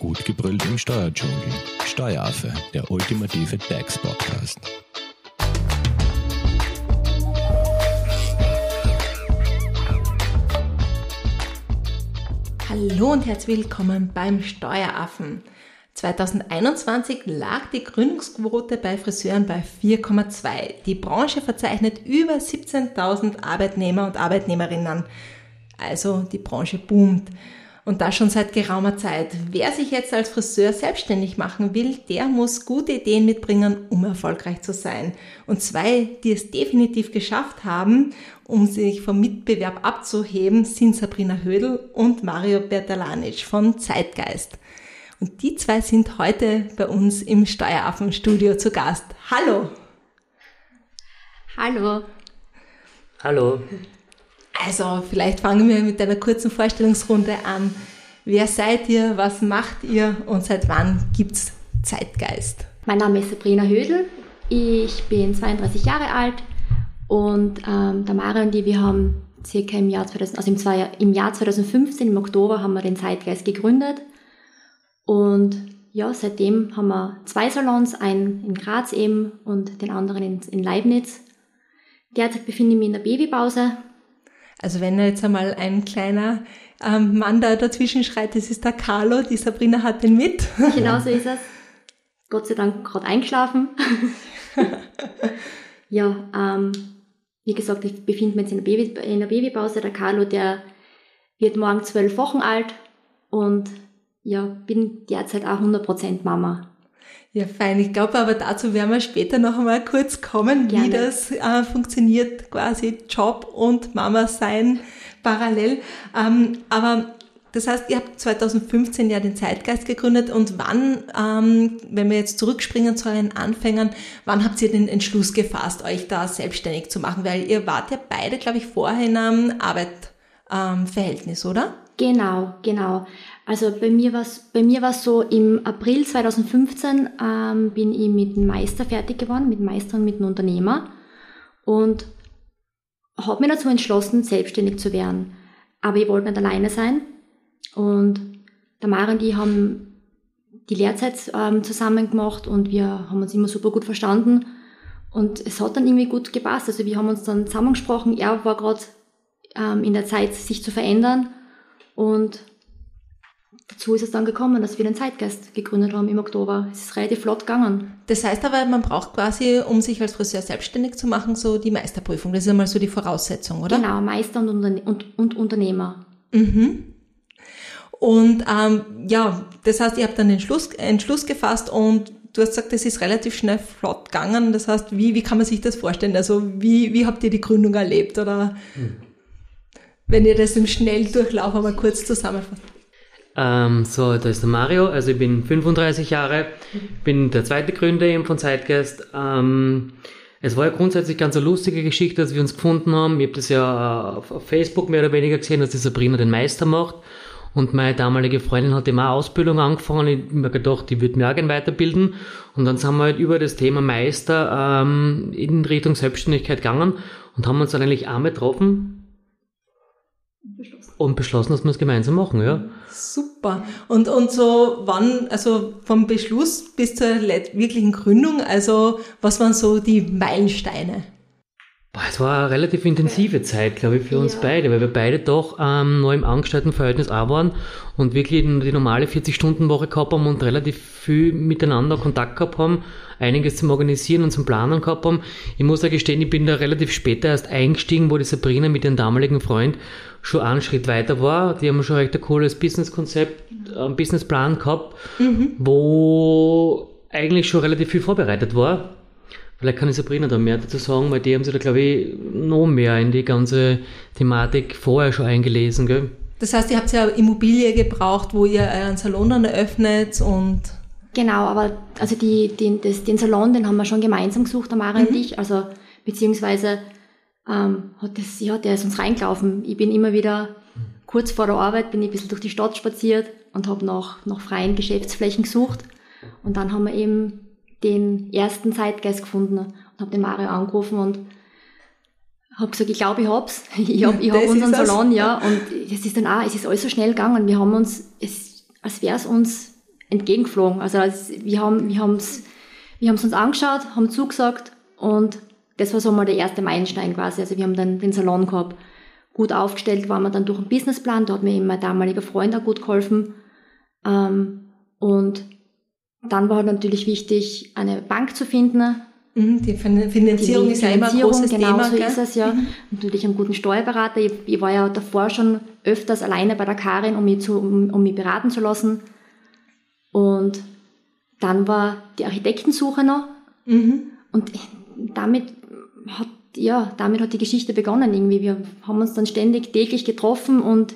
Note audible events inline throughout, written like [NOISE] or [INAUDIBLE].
Gut gebrüllt im Steuerdschungel. Steueraffe, der ultimative DAX-Podcast. Hallo und herzlich willkommen beim Steueraffen. 2021 lag die Gründungsquote bei Friseuren bei 4,2. Die Branche verzeichnet über 17.000 Arbeitnehmer und Arbeitnehmerinnen. Also die Branche boomt. Und das schon seit geraumer Zeit. Wer sich jetzt als Friseur selbstständig machen will, der muss gute Ideen mitbringen, um erfolgreich zu sein. Und zwei, die es definitiv geschafft haben, um sich vom Mitbewerb abzuheben, sind Sabrina Hödel und Mario Bertalanic von Zeitgeist. Und die zwei sind heute bei uns im Steueraffenstudio zu Gast. Hallo! Hallo! Hallo! Also, vielleicht fangen wir mit einer kurzen Vorstellungsrunde an. Wer seid ihr? Was macht ihr? Und seit wann gibt's Zeitgeist? Mein Name ist Sabrina Hödel. Ich bin 32 Jahre alt und ähm, der Mario und ich, wir haben circa im Jahr 2000, also im, im Jahr 2015, im Oktober, haben wir den Zeitgeist gegründet. Und ja, seitdem haben wir zwei Salons, einen in Graz eben und den anderen in, in Leibniz. Derzeit befinde ich mich in der Babypause also wenn jetzt einmal ein kleiner ähm, Mann da dazwischen schreit, das ist der Carlo, die Sabrina hat den mit. [LAUGHS] Genau so ist es. Gott sei Dank gerade eingeschlafen. [LAUGHS] ja, ähm, wie gesagt, ich befinde mich jetzt in der, Baby, in der Babypause. Der Carlo, der wird morgen zwölf Wochen alt und ja, bin derzeit auch 100% Mama. Ja, fein. Ich glaube aber dazu werden wir später noch einmal kurz kommen, Gerne. wie das äh, funktioniert, quasi Job und Mama sein parallel. Ähm, aber das heißt, ihr habt 2015 ja den Zeitgeist gegründet und wann, ähm, wenn wir jetzt zurückspringen zu euren Anfängern, wann habt ihr den Entschluss gefasst, euch da selbstständig zu machen? Weil ihr wart ja beide, glaube ich, vorher in einem Arbeitsverhältnis, ähm, oder? Genau, genau. Also bei mir war es bei mir war's so, im April 2015 ähm, bin ich mit dem Meister fertig geworden, mit Meister und mit einem Unternehmer und habe mich dazu entschlossen, selbstständig zu werden. Aber ich wollte nicht alleine sein und der Mara und ich haben die Lehrzeit ähm, zusammen gemacht und wir haben uns immer super gut verstanden und es hat dann irgendwie gut gepasst. Also wir haben uns dann zusammengesprochen. Er war gerade ähm, in der Zeit, sich zu verändern und dazu ist es dann gekommen, dass wir den Zeitgeist gegründet haben im Oktober. Es ist relativ flott gegangen. Das heißt aber, man braucht quasi, um sich als Friseur selbstständig zu machen, so die Meisterprüfung. Das ist einmal so die Voraussetzung, oder? Genau, Meister und, Unterne und, und Unternehmer. Mhm. Und ähm, ja, das heißt, ihr habt dann den Schluss, Entschluss gefasst und du hast gesagt, das ist relativ schnell flott gegangen. Das heißt, wie, wie kann man sich das vorstellen? Also wie, wie habt ihr die Gründung erlebt? Oder mhm. wenn ihr das im Schnelldurchlauf einmal kurz zusammenfasst? Ähm, so, da ist der Mario, also ich bin 35 Jahre, bin der zweite Gründer eben von Zeitgeist. Ähm, es war ja grundsätzlich ganz eine lustige Geschichte, dass wir uns gefunden haben. Ich habe das ja auf, Facebook mehr oder weniger gesehen, dass die Sabrina den Meister macht. Und meine damalige Freundin hat immer Ausbildung angefangen. Ich habe mir gedacht, die wird mir auch gerne weiterbilden. Und dann sind wir halt über das Thema Meister ähm, in Richtung Selbstständigkeit gegangen und haben uns dann eigentlich einmal getroffen, und beschlossen, dass wir es gemeinsam machen, ja. Super. Und, und so wann, also vom Beschluss bis zur wirklichen Gründung, also was waren so die Meilensteine? Boah, es war eine relativ intensive Zeit, glaube ich, für uns ja. beide, weil wir beide doch ähm, noch im Angestelltenverhältnis auch waren und wirklich die normale 40-Stunden-Woche gehabt haben und relativ viel miteinander Kontakt gehabt haben, einiges zum Organisieren und zum Planen gehabt haben. Ich muss ja gestehen, ich bin da relativ später erst eingestiegen, wo die Sabrina mit ihrem damaligen Freund schon einen Schritt weiter war. Die haben schon recht ein cooles Businesskonzept, einen Businessplan gehabt, mhm. wo eigentlich schon relativ viel vorbereitet war Vielleicht kann ich Sabrina da mehr dazu sagen, weil die haben sich da, glaube ich, noch mehr in die ganze Thematik vorher schon eingelesen. Gell? Das heißt, ihr habt ja Immobilie gebraucht, wo ihr euren Salon dann eröffnet und... Genau, aber also die, die, das, den Salon, den haben wir schon gemeinsam gesucht, Amara mhm. und ich. Also beziehungsweise ähm, hat das, ja, der ist uns reingelaufen. Ich bin immer wieder kurz vor der Arbeit, bin ich ein bisschen durch die Stadt spaziert und habe nach, nach freien Geschäftsflächen gesucht. Und dann haben wir eben den ersten Zeitgeist gefunden und habe den Mario angerufen und habe gesagt, ich glaube, ich hab's. Ich [LAUGHS] habe ich hab unseren Salon, ja. Und es ist dann auch, es ist alles so schnell gegangen. Wir haben uns, es, als wäre es uns entgegengeflogen. Also wir haben wir haben's, wir haben's uns angeschaut, haben zugesagt und das war so mal der erste Meilenstein quasi. Also wir haben dann den Salon gehabt. Gut aufgestellt waren wir dann durch einen Businessplan, da hat mir eben mein damaliger Freund auch gut geholfen. Ähm, und dann war halt natürlich wichtig, eine Bank zu finden. Mhm, die Finanzierung die ist ja immer ein großes genau Thema. Genau so gell? ist es ja. Mhm. Natürlich einen guten Steuerberater. Ich, ich, war ja davor schon öfters alleine bei der Karin, um mich, zu, um, um mich beraten zu lassen. Und dann war die Architektensuche noch. Mhm. Und damit hat, ja, damit hat die Geschichte begonnen irgendwie. Wir haben uns dann ständig täglich getroffen und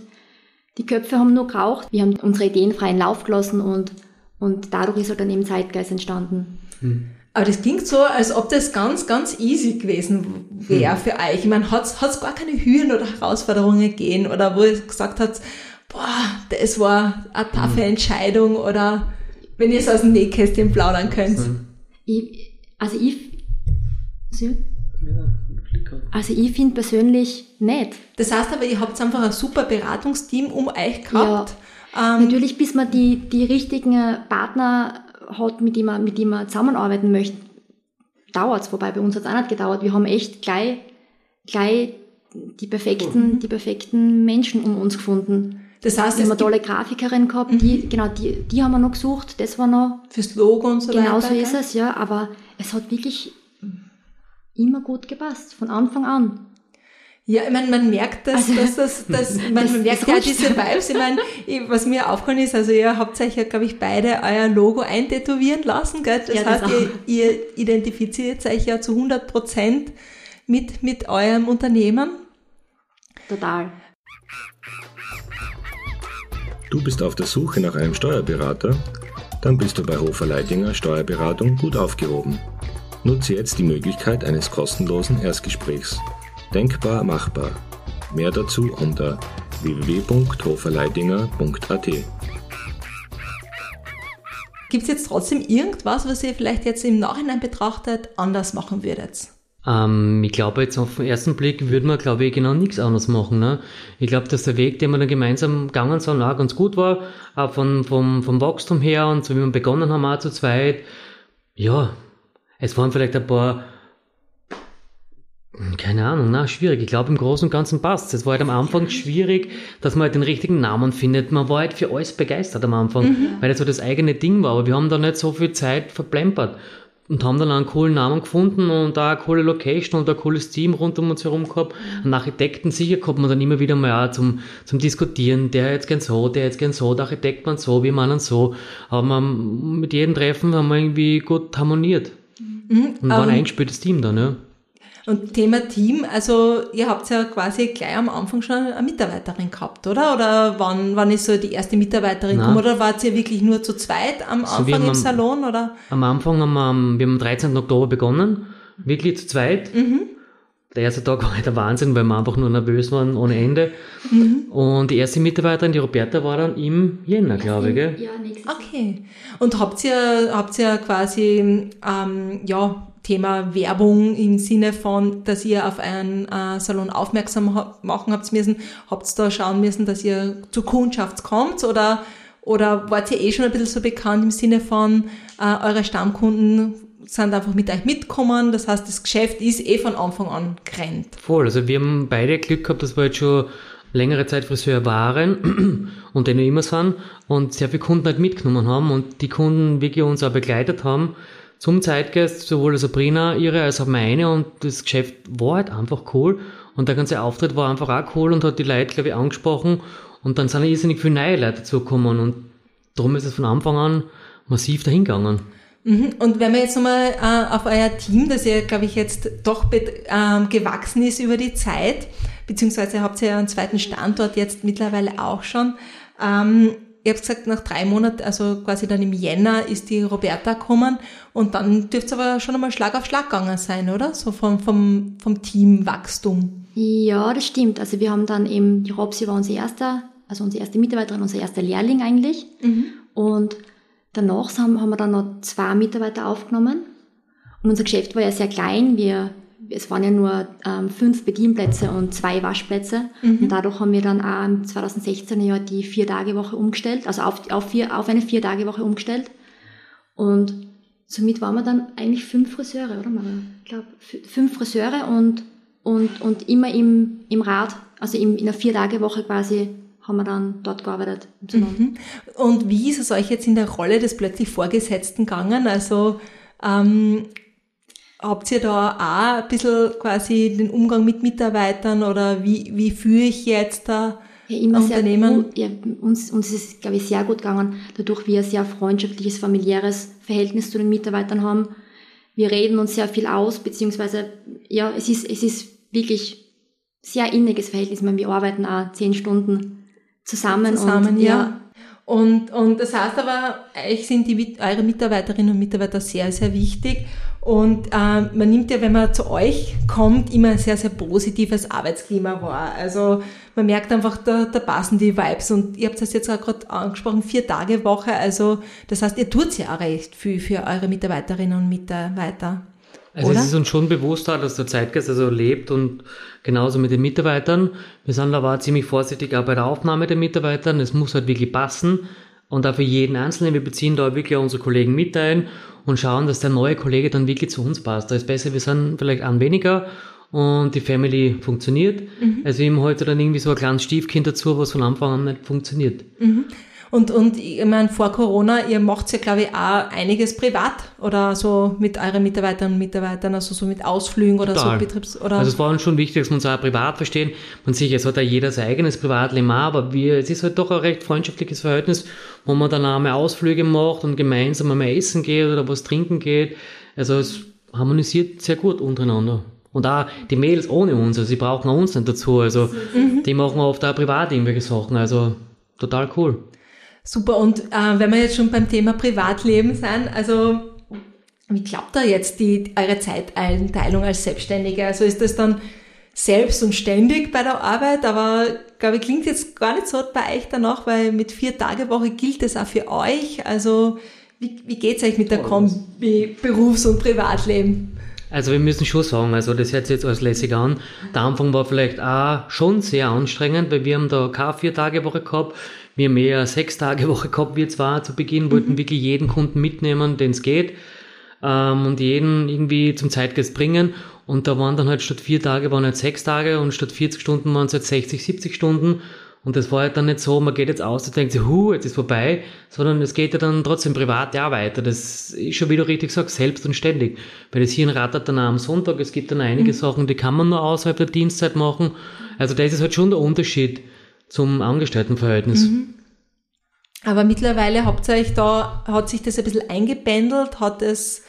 die Köpfe haben nur geraucht. Wir haben unsere Ideen freien Lauf gelassen und, und dadurch ist halt dann eben Zeitgeist entstanden. Mhm. Aber das klingt so, als ob das ganz, ganz easy gewesen wäre mhm. für euch. Ich meine, hat es gar keine Hürden oder Herausforderungen gegeben oder wo ihr gesagt habt, boah, das war eine taffe mhm. Entscheidung oder wenn ihr es aus dem Nähkästchen plaudern könnt. Ich, also ich, Sie? Also ich finde persönlich nicht. Das heißt aber, ihr habt einfach ein super Beratungsteam um euch gehabt. Ja, ähm, natürlich, bis man die, die richtigen Partner hat, mit dem man, mit dem man zusammenarbeiten möchte, dauert es. Wobei bei uns hat es auch nicht gedauert. Wir haben echt gleich, gleich die perfekten, mhm. die perfekten Menschen um uns gefunden. Das heißt, wir haben eine tolle Grafikerin gehabt, mhm. die, genau, die, die haben wir noch gesucht, das war noch. Fürs Logo und so genau weiter. Genau so ist es, ja, aber es hat wirklich immer gut gepasst, von Anfang an. Ja, ich meine, man merkt das, also, dass das, [LAUGHS] das, man, das, man merkt das ja diese Vibes. Ich meine, was mir aufgefallen ist, also ihr habt euch ja, glaube ich, beide euer Logo eintätowieren lassen, gell? Das ja, heißt, das ihr, ihr identifiziert euch ja zu 100 Prozent mit, mit eurem Unternehmen. Total. Du bist auf der Suche nach einem Steuerberater? Dann bist du bei Hofer Leidinger Steuerberatung gut aufgehoben. Nutze jetzt die Möglichkeit eines kostenlosen Erstgesprächs. Denkbar machbar. Mehr dazu unter www.hoferleidinger.at. Gibt es jetzt trotzdem irgendwas, was ihr vielleicht jetzt im Nachhinein betrachtet anders machen würdet? Ähm, ich glaube, jetzt auf den ersten Blick würde man, glaube ich, genau nichts anderes machen. Ne? Ich glaube, dass der Weg, den wir dann gemeinsam gegangen sind, auch ganz gut war, auch von, vom, vom Wachstum her und so wie wir begonnen haben, auch zu zweit. Ja, es waren vielleicht ein paar, keine Ahnung, na, schwierig. Ich glaube, im Großen und Ganzen passt es. war halt am Anfang schwierig, dass man halt den richtigen Namen findet. Man war halt für alles begeistert am Anfang, mhm. weil das so das eigene Ding war. Aber wir haben da nicht so viel Zeit verplempert und haben dann einen coolen Namen gefunden und da eine coole Location und ein cooles Team rund um uns herum gehabt. Einen Architekten sicher kommt man dann immer wieder mal auch zum, zum Diskutieren. Der jetzt gern so, der jetzt gern so, der Architekt man so, wir meinen so. Aber man, mit jedem Treffen haben wir irgendwie gut harmoniert. Mhm, und war ein ähm, eingespieltes Team dann, ja. Und Thema Team, also ihr habt ja quasi gleich am Anfang schon eine Mitarbeiterin gehabt, oder? Oder wann, wann ist so die erste Mitarbeiterin gekommen? Oder wart ihr wirklich nur zu zweit am also Anfang im am, Salon? Oder? Am Anfang haben wir, wir haben am 13. Oktober begonnen, wirklich zu zweit. Mhm. Der erste Tag war halt der Wahnsinn, weil wir einfach nur nervös waren ohne Ende. Mhm. Und die erste Mitarbeiterin, die Roberta, war dann im Jänner, glaube ich. Gell? Ja, nächstes Okay. Und habt ihr, habt ihr quasi, ähm, ja, Thema Werbung im Sinne von, dass ihr auf einen äh, Salon aufmerksam machen habt müssen, habt ihr da schauen müssen, dass ihr zur Kundschaft kommt oder, oder wart ihr eh schon ein bisschen so bekannt im Sinne von, äh, eure Stammkunden sind einfach mit euch mitgekommen, das heißt, das Geschäft ist eh von Anfang an gerannt. Voll, also wir haben beide Glück gehabt, dass wir jetzt schon längere Zeit Friseur waren [CLEARS THROAT] und den immer sind und sehr viele Kunden halt mitgenommen haben und die Kunden wirklich uns auch begleitet haben zum Zeitgeist, sowohl Sabrina ihre als auch meine und das Geschäft war halt einfach cool und der ganze Auftritt war einfach auch cool und hat die Leute, glaube ich, angesprochen und dann sind irrsinnig viele neue Leute dazugekommen und darum ist es von Anfang an massiv dahingegangen. Mhm. Und wenn wir jetzt nochmal äh, auf euer Team, das ja, glaube ich, jetzt doch ähm, gewachsen ist über die Zeit, beziehungsweise habt ihr ja einen zweiten Standort jetzt mittlerweile auch schon. Ähm, ihr habt gesagt, nach drei Monaten, also quasi dann im Jänner, ist die Roberta gekommen und dann dürfte es aber schon einmal Schlag auf Schlag gegangen sein, oder? So vom, vom, vom Teamwachstum. Ja, das stimmt. Also wir haben dann eben, die Robsi war unser erster, also unsere erste Mitarbeiterin, unser erster Lehrling eigentlich. Mhm. Und danach haben, wir dann noch zwei Mitarbeiter aufgenommen. Und unser Geschäft war ja sehr klein. Wir, es waren ja nur ähm, fünf Bedienplätze und zwei Waschplätze. Mhm. Und dadurch haben wir dann auch im 2016 Jahr die Vier-Tage-Woche umgestellt, also auf, auf, vier, auf eine Vier-Tage-Woche umgestellt. Und somit waren wir dann eigentlich fünf Friseure, oder? Ich glaube, fünf Friseure und, und, und immer im, im Rad, also im, in einer Vier-Tage-Woche quasi haben wir dann dort gearbeitet. Mhm. Und wie ist es euch jetzt in der Rolle des plötzlich Vorgesetzten gegangen? Also ähm, habt ihr da auch ein bisschen quasi den Umgang mit Mitarbeitern oder wie, wie führe ich jetzt da ja, immer Unternehmen? Sehr. Ja, uns, uns ist es, glaube ich, sehr gut gegangen, dadurch wir ein sehr freundschaftliches, familiäres Verhältnis zu den Mitarbeitern haben. Wir reden uns sehr viel aus, beziehungsweise, ja, es ist, es ist wirklich sehr inniges Verhältnis. Ich meine, wir arbeiten auch zehn Stunden zusammen. Zusammen, und, ja. ja. Und, und das heißt aber, euch sind die, eure Mitarbeiterinnen und Mitarbeiter sehr, sehr wichtig. Und äh, man nimmt ja, wenn man zu euch kommt, immer ein sehr, sehr positives Arbeitsklima wahr. Also man merkt einfach, da, da passen die Vibes. Und ihr habt das jetzt gerade angesprochen, vier Tage Woche. Also das heißt, ihr tut ja auch recht viel für eure Mitarbeiterinnen und Mitarbeiter. Also Oder? es ist uns schon bewusst, dass der Zeitgeist also lebt und genauso mit den Mitarbeitern. Wir sind aber ziemlich vorsichtig auch bei der Aufnahme der Mitarbeiter. Es muss halt wirklich passen und auch für jeden Einzelnen. Wir beziehen da wirklich unsere Kollegen mit ein und schauen, dass der neue Kollege dann wirklich zu uns passt. Da ist besser, wir sind vielleicht an weniger und die Family funktioniert. Mhm. Also ihm heute dann irgendwie so ein kleines Stiefkind dazu, was von Anfang an nicht funktioniert. Mhm. Und, und ich meine, vor Corona, ihr macht ja, glaube ich, auch einiges privat oder so mit euren Mitarbeiterinnen und Mitarbeitern, also so mit Ausflügen oder Total. so Betriebs- oder. Also es war uns schon wichtig, dass wir uns auch privat verstehen. Man sicher, es hat ja jeder sein eigenes Privatleben aber wir, es ist halt doch ein recht freundschaftliches Verhältnis, wo man dann auch mal Ausflüge macht und gemeinsam einmal essen geht oder was trinken geht. Also es harmonisiert sehr gut untereinander. Und auch die Mädels ohne uns, also sie brauchen uns nicht dazu. Also mhm. die machen oft auch privat irgendwelche Sachen. Also total cool. Super, und äh, wenn wir jetzt schon beim Thema Privatleben sind, also wie klappt da jetzt die, eure Zeiteinteilung als Selbstständige? Also ist das dann selbst und ständig bei der Arbeit, aber glaube ich, klingt jetzt gar nicht so bei euch danach, weil mit vier Tage Woche gilt das auch für euch. Also wie, wie geht's euch mit der Kombi Berufs- und Privatleben? Also wir müssen schon sagen, also das hört sich jetzt alles lässig an. Der Anfang war vielleicht auch schon sehr anstrengend, weil wir haben da keine vier Tage Woche gehabt. Wir haben eher sechs Tage Woche gehabt, wir zwar zu Beginn, wollten mhm. wirklich jeden Kunden mitnehmen, den es geht, ähm, und jeden irgendwie zum Zeitgeist bringen. Und da waren dann halt statt vier Tage waren halt sechs Tage und statt 40 Stunden waren es halt 60, 70 Stunden. Und das war halt dann nicht so, man geht jetzt aus und denkt sich, hu, jetzt ist vorbei, sondern es geht ja dann trotzdem privat ja weiter. Das ist schon, wie du richtig sagst, selbst und ständig. Weil das hier rattert dann am Sonntag, es gibt dann einige mhm. Sachen, die kann man nur außerhalb der Dienstzeit machen. Also das ist halt schon der Unterschied zum Angestelltenverhältnis. Mhm. Aber mittlerweile habt ihr euch da, hat sich das ein bisschen eingependelt, hat es,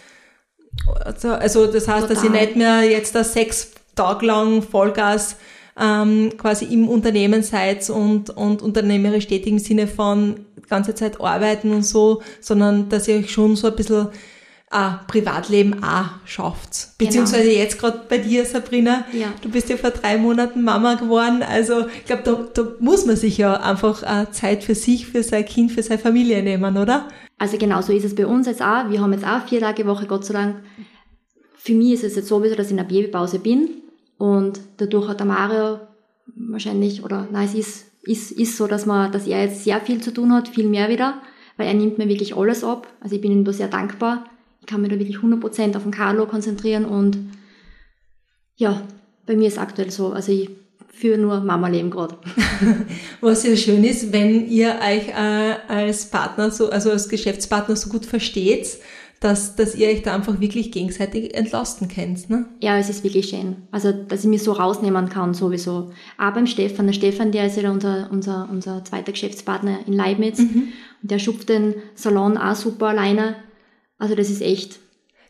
also, also das heißt, Total. dass ihr nicht mehr jetzt da sechs Tage lang Vollgas ähm, quasi im Unternehmen seid und, und unternehmerisch tätig im Sinne von ganze Zeit arbeiten und so, sondern dass ihr euch schon so ein bisschen ah, Privatleben auch schafft. Beziehungsweise genau. jetzt gerade bei dir, Sabrina. Ja. Du bist ja vor drei Monaten Mama geworden. Also ich glaube, da, da muss man sich ja einfach äh, Zeit für sich, für sein Kind, für seine Familie nehmen, oder? Also genau so ist es bei uns jetzt auch. Wir haben jetzt auch vier Tage Woche, Gott sei Dank. Für mich ist es jetzt sowieso, dass ich in einer Babypause bin. Und dadurch hat der Mario wahrscheinlich, oder nein, es ist, ist, ist so, dass, man, dass er jetzt sehr viel zu tun hat, viel mehr wieder, weil er nimmt mir wirklich alles ab. Also ich bin ihm da sehr dankbar. Ich kann mich da wirklich 100% auf den Carlo konzentrieren und ja, bei mir ist aktuell so. Also ich führe nur Mama-Leben gerade. [LAUGHS] Was ja schön ist, wenn ihr euch äh, als Partner, so, also als Geschäftspartner so gut versteht, dass, dass ihr euch da einfach wirklich gegenseitig entlasten könnt. Ne? Ja, es ist wirklich schön. Also, dass ich mich so rausnehmen kann, sowieso. Auch beim Stefan. Der Stefan, der ist ja unser, unser, unser zweiter Geschäftspartner in Leibniz. Mhm. Und der schupft den Salon auch super alleine. Also, das ist echt.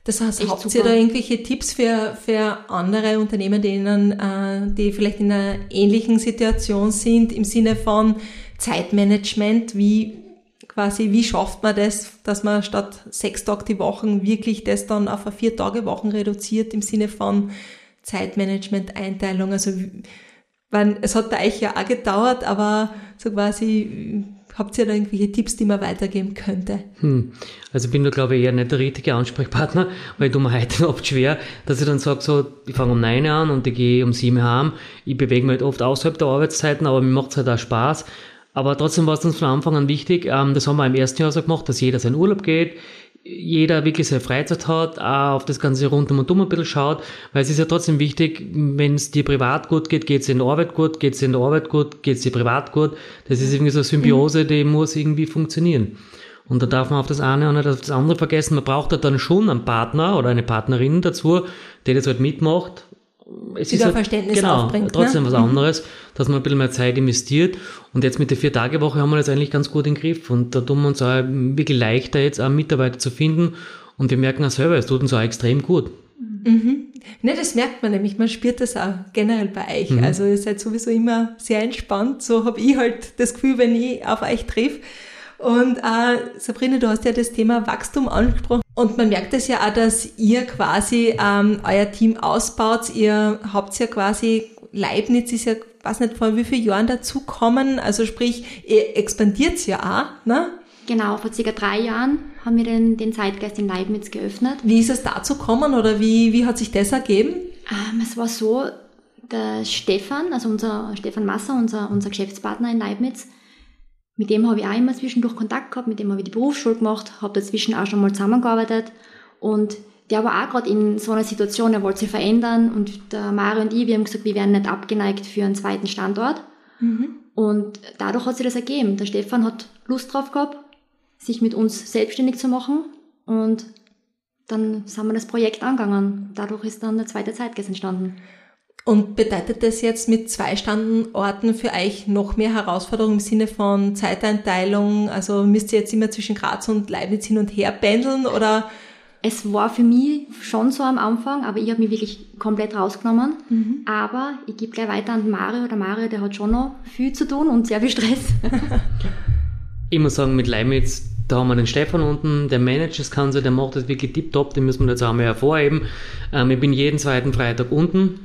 Das heißt, echt habt super. ihr da irgendwelche Tipps für, für andere Unternehmen, denen, äh, die vielleicht in einer ähnlichen Situation sind, im Sinne von Zeitmanagement? Wie, quasi, wie schafft man das, dass man statt sechs Tage die Woche wirklich das dann auf eine vier Tage Wochen reduziert im Sinne von Zeitmanagement, Einteilung, also weil es hat bei euch ja auch gedauert, aber so quasi habt ihr da irgendwelche Tipps, die man weitergeben könnte? Hm. Also bin da glaube ich eher nicht der richtige Ansprechpartner, weil du mir heute oft schwer, dass ich dann sage, so, ich fange um neun an und ich gehe um sieben heim. Ich bewege mich halt oft außerhalb der Arbeitszeiten, aber mir macht es halt auch Spaß. Aber trotzdem war es uns von Anfang an wichtig, ähm, das haben wir im ersten Jahr so gemacht, dass jeder seinen Urlaub geht, jeder wirklich seine Freizeit hat, auch auf das Ganze rundum und um ein bisschen schaut, weil es ist ja trotzdem wichtig, wenn es dir privat gut geht, geht es in der Arbeit gut, geht es in der Arbeit gut, geht es dir privat gut. Das ist irgendwie so eine Symbiose, die muss irgendwie funktionieren. Und da darf man auf das eine und nicht auf das andere vergessen. Man braucht da dann schon einen Partner oder eine Partnerin dazu, die das halt mitmacht es ist halt, Verständnis genau, aufbringt. Trotzdem ne? was mhm. anderes, dass man ein bisschen mehr Zeit investiert. Und jetzt mit der Vier-Tage-Woche haben wir das eigentlich ganz gut im Griff. Und da tun wir uns auch wirklich leichter, jetzt auch Mitarbeiter zu finden. Und wir merken auch selber, es tut uns auch extrem gut. Mhm. Ne, das merkt man nämlich, man spürt das auch generell bei euch. Mhm. Also ihr seid sowieso immer sehr entspannt. So habe ich halt das Gefühl, wenn ich auf euch treffe. Und äh, Sabrina, du hast ja das Thema Wachstum angesprochen. Und man merkt es ja auch, dass ihr quasi ähm, euer Team ausbaut. Ihr habt ja quasi, Leibniz ist ja, weiß nicht, vor wie vielen Jahren dazukommen. Also sprich, ihr expandiert ja auch, ne? Genau, vor circa drei Jahren haben wir den, den Zeitgeist in Leibniz geöffnet. Wie ist es dazu gekommen oder wie, wie hat sich das ergeben? Ähm, es war so, der Stefan, also unser Stefan Masser, unser, unser Geschäftspartner in Leibniz, mit dem habe ich auch immer zwischendurch Kontakt gehabt, mit dem habe ich die Berufsschule gemacht, habe dazwischen auch schon mal zusammengearbeitet und der war auch gerade in so einer Situation, er wollte sich verändern und der Mario und ich, wir haben gesagt, wir wären nicht abgeneigt für einen zweiten Standort. Mhm. Und dadurch hat sich das ergeben. Der Stefan hat Lust drauf gehabt, sich mit uns selbstständig zu machen und dann sind wir das Projekt angegangen. Dadurch ist dann der zweite Zeitgeist entstanden. Und bedeutet das jetzt mit zwei Standorten für euch noch mehr Herausforderungen im Sinne von Zeiteinteilung? Also müsst ihr jetzt immer zwischen Graz und Leibniz hin und her pendeln oder? Es war für mich schon so am Anfang, aber ich habe mich wirklich komplett rausgenommen. Mhm. Aber ich gebe gleich weiter an Mario. Der Mario, der hat schon noch viel zu tun und sehr viel Stress. [LAUGHS] ich muss sagen, mit Leibniz da haben wir den Stefan unten, der managt das Ganze, der macht das wirklich tiptop, den müssen wir jetzt einmal hervorheben. Ähm, ich bin jeden zweiten Freitag unten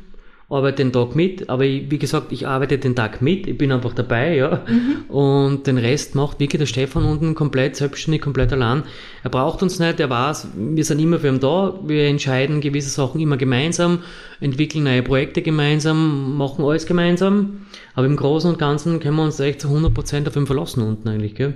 arbeite den Tag mit, aber ich, wie gesagt, ich arbeite den Tag mit, ich bin einfach dabei, ja. Mhm. Und den Rest macht wirklich der Stefan unten komplett selbstständig, komplett allein. Er braucht uns nicht, er weiß, wir sind immer für ihn da, wir entscheiden gewisse Sachen immer gemeinsam, entwickeln neue Projekte gemeinsam, machen alles gemeinsam. Aber im Großen und Ganzen können wir uns echt zu 100% auf ihn verlassen unten eigentlich, gell.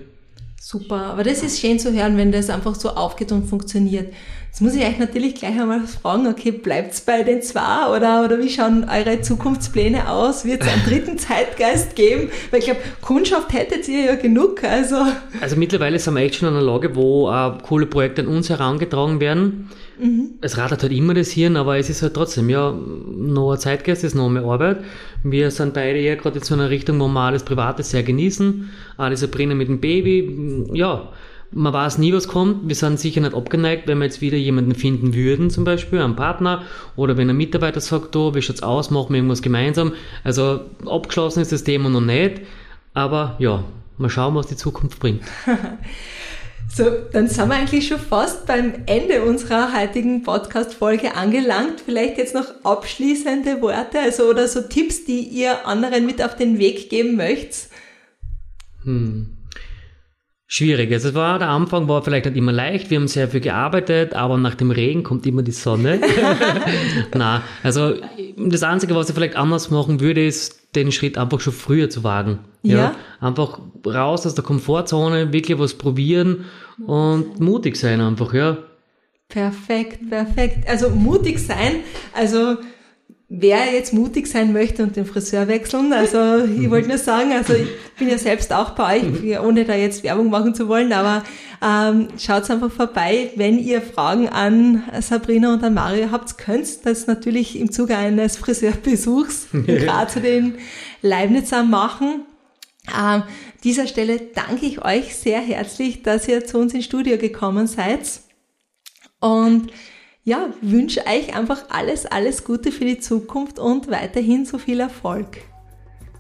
Super, aber das ist schön zu hören, wenn das einfach so aufgeht und funktioniert. Jetzt muss ich euch natürlich gleich einmal fragen, okay, bleibt's bei den zwei oder, oder wie schauen eure Zukunftspläne aus? Wird es einen dritten Zeitgeist geben? Weil ich glaube, Kundschaft hättet ihr ja genug. Also, also mittlerweile sind wir echt schon in einer Lage, wo äh, coole Projekte an uns herangetragen werden. Mhm. Es rattert halt immer das Hirn, aber es ist halt trotzdem, ja, noch ein Zeitgeist ist noch mehr Arbeit. Wir sind beide eher gerade in so einer Richtung, wo wir alles Private sehr genießen. Alles Sabrina mit dem Baby, ja man weiß nie, was kommt. Wir sind sicher nicht abgeneigt, wenn wir jetzt wieder jemanden finden würden, zum Beispiel einen Partner, oder wenn ein Mitarbeiter sagt, oh, wie schaut's aus, machen wir irgendwas gemeinsam. Also abgeschlossen ist das Thema noch nicht, aber ja, mal schauen, was die Zukunft bringt. [LAUGHS] So, dann sind wir eigentlich schon fast beim Ende unserer heutigen Podcast-Folge angelangt. Vielleicht jetzt noch abschließende Worte, also oder so Tipps, die ihr anderen mit auf den Weg geben möchtet. Hm schwierig. Also es war, der Anfang war vielleicht nicht immer leicht, wir haben sehr viel gearbeitet, aber nach dem Regen kommt immer die Sonne. [LAUGHS] Na, also das Einzige, was ich vielleicht anders machen würde, ist, den Schritt einfach schon früher zu wagen. Ja. ja. Einfach raus aus der Komfortzone, wirklich was probieren und mutig sein einfach, ja. Perfekt, perfekt. Also mutig sein, also wer jetzt mutig sein möchte und den Friseur wechseln, also [LAUGHS] ich wollte nur sagen, also ich bin ja selbst auch bei euch, ohne da jetzt Werbung machen zu wollen, aber ähm, schaut einfach vorbei, wenn ihr Fragen an Sabrina und an Mario habt, könnt das natürlich im Zuge eines Friseurbesuchs gerade zu den Leibnizer machen. Ähm, dieser Stelle danke ich euch sehr herzlich, dass ihr zu uns ins Studio gekommen seid und ja, wünsche euch einfach alles, alles Gute für die Zukunft und weiterhin so viel Erfolg.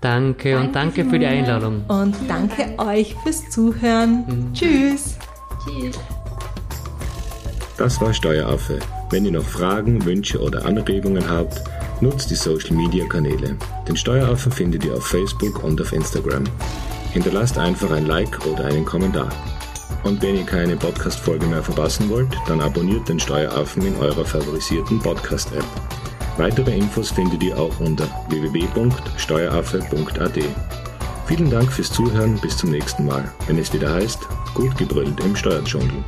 Danke, danke und danke für die Einladung. Und danke euch fürs Zuhören. Mhm. Tschüss. Tschüss. Das war Steueraffe. Wenn ihr noch Fragen, Wünsche oder Anregungen habt, nutzt die Social Media Kanäle. Den Steueraffen findet ihr auf Facebook und auf Instagram. Hinterlasst einfach ein Like oder einen Kommentar. Und wenn ihr keine Podcast-Folge mehr verpassen wollt, dann abonniert den Steueraffen in eurer favorisierten Podcast-App. Weitere Infos findet ihr auch unter www.steueraffe.at. Vielen Dank fürs Zuhören, bis zum nächsten Mal, wenn es wieder heißt, gut gebrüllt im Steuerdschungel.